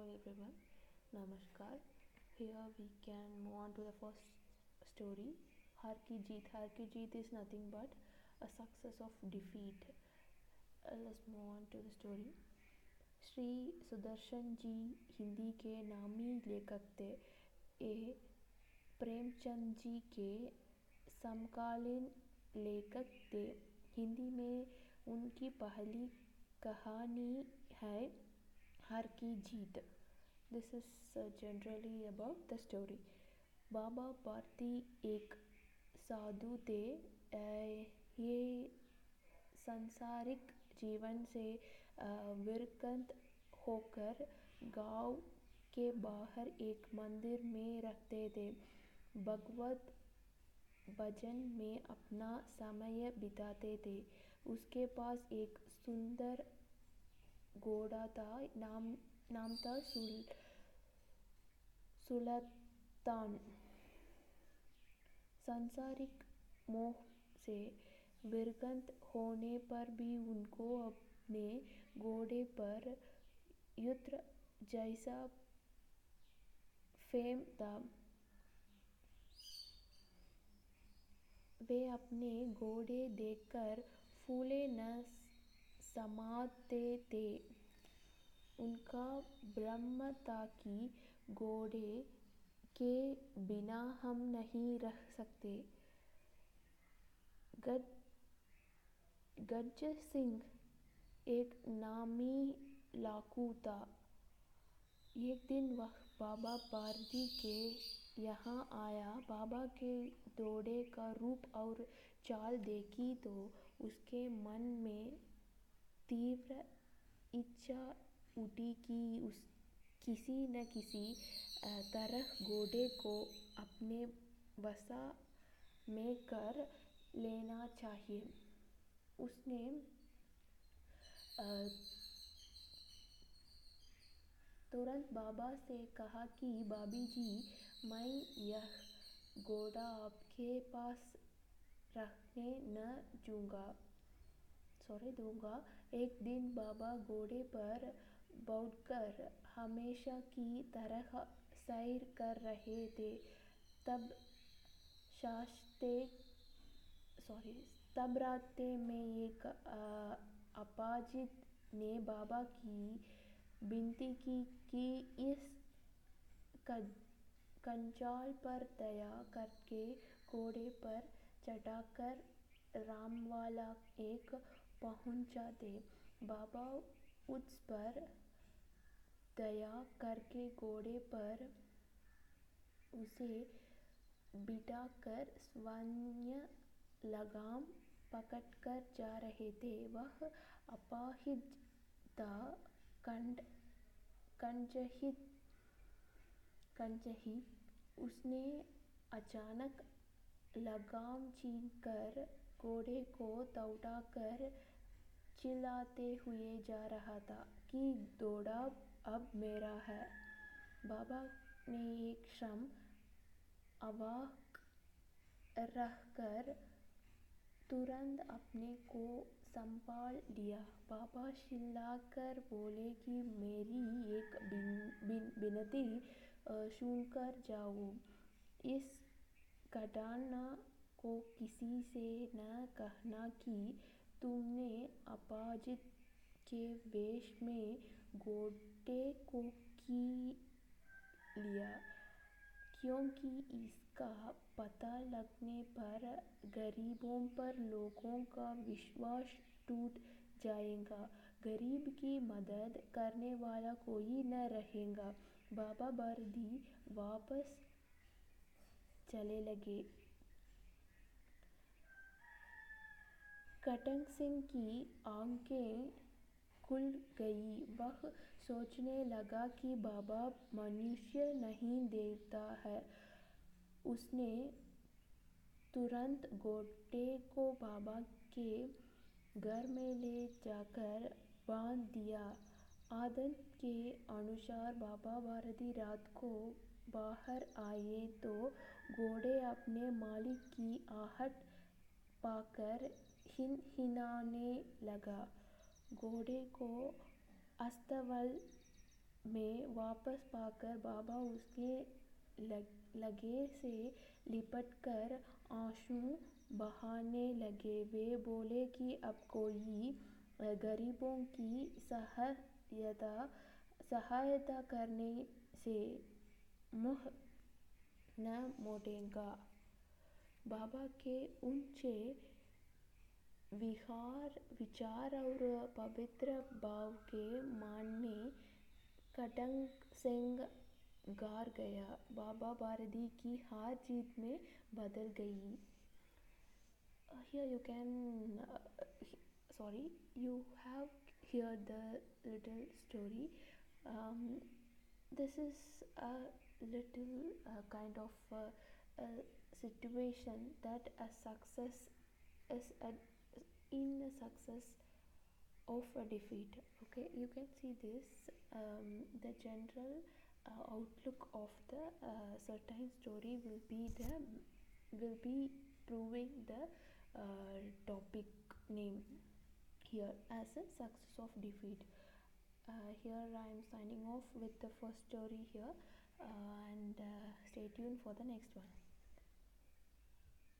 Hello everyone, Namaskar. Here we can move on to the first story. Har ki jeet. Har ki jeet is nothing but a success of defeat. Uh, let's move on to the story. Shri Sudarshan ji Hindi के नामी लेखक थे ये प्रेमचंद जी के समकालीन लेखक थे हिंदी में उनकी पहली कहानी है हर की जीत। This is generally about the story Baba Bharti एक साधु थे। ये सांसारिक जीवन से विरक्त होकर गाँव के बाहर एक मंदिर में रहते थे। भगवत भजन में अपना समय बिताते थे। उसके पास एक सुंदर सुल, सुलतान। सांसारिक मोह से विरक्त होने पर भी उनको अपने घोड़े पर युद्ध जैसा फेम था। वे अपने घोड़े देखकर फूले न समाते थे उनका ब्रह्मता की घोड़े के बिना हम नहीं रह सकते। गज गज सिंह एक नामी लाकू था एक दिन वह बाबा पारदी के यहाँ आया। बाबा के दौड़े का रूप और चाल देखी तो उसके मन में तीव्र इच्छा उठी कि उस, किसी न किसी तरह घोड़े को अपने वसा में कर लेना चाहिए। उसने तुरंत बाबा से कहा कि, बाबी जी, मैं यह घोड़ा आपके पास रखने न दूँगा। सॉरी दूँगा। एक दिन बाबा घोड़े पर बैठकर हमेशा की तरह सैर कर रहे थे। तब शास्ते सॉरी तब रास्ते में एक अपाजित ने बाबा की विनती की कि इस कंचाल पर दया करके घोड़े पर चढ़ाकर रामवाला एक पहुँचा दे बाबा उस पर दया करके घोड़े पर उसे बिठाकर स्वर्ण लगाम पकड़कर जा रहे थे। वह अपाहिज था कंड कंजहित कंजही उसने अचानक लगाम छीनकर घोड़े को दौड़ाकर चिल्लाते हुए जा रहा था कि दौड़ा, अब मेरा है बाबा ने एक क्षण अवाक रह कर तुरंत अपने को संभाल लिया। बाबा चिल्लाकर बोले कि, मेरी एक विनती सुनकर जाओ। इस घटना को किसी से न कहना कि तुमने अपाजित के वेश में गोटे को की लिया। क्योंकि इसका पता लगने पर गरीबों पर लोगों का विश्वास टूट जाएगा। गरीब की मदद करने वाला कोई न रहेगा। बाबा बर्दी वापस चले लगे। कटंग सिंह की आँखें खुल गई। वह सोचने लगा कि बाबा मनुष्य नहीं देवता है। उसने तुरंत घोड़े को बाबा के घर में ले जाकर बाँध दिया। आदत के अनुसार बाबा भारती रात को बाहर आए तो घोड़े अपने मालिक की आहट पाकर हिन हिनाने लगा। घोड़े को अस्तबल में वापस पाकर बाबा उसके लग, लगे से लिपट कर आँसू बहाने लगे। वे बोले कि अब कोई गरीबों की सहायता सहायता करने से मुँह न मोड़ेगा बाबा के ऊँचे विहार, विचार और पवित्र भाव के मानने कटंग सिंह गार गया। बाबा भारती की हार जीत में बदल गई। You can sorry you have here the little story this is a little kind of situation that a success is at in the success of a defeat okay? You can see this um, the general uh, outlook of the uh, certain story will be the will be proving the uh, topic name here as a success of defeat. Uh, here i am signing off with the first story here uh, and uh, stay tuned for the next one